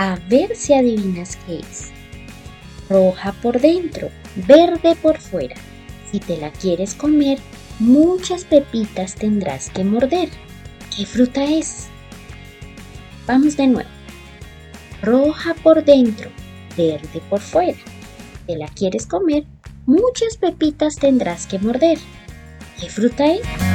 A ver si adivinas qué es. Roja por dentro, verde por fuera. Si te la quieres comer, muchas pepitas tendrás que morder. ¿Qué fruta es? Vamos de nuevo. Roja por dentro, verde por fuera. Si te la quieres comer, muchas pepitas tendrás que morder. ¿Qué fruta es?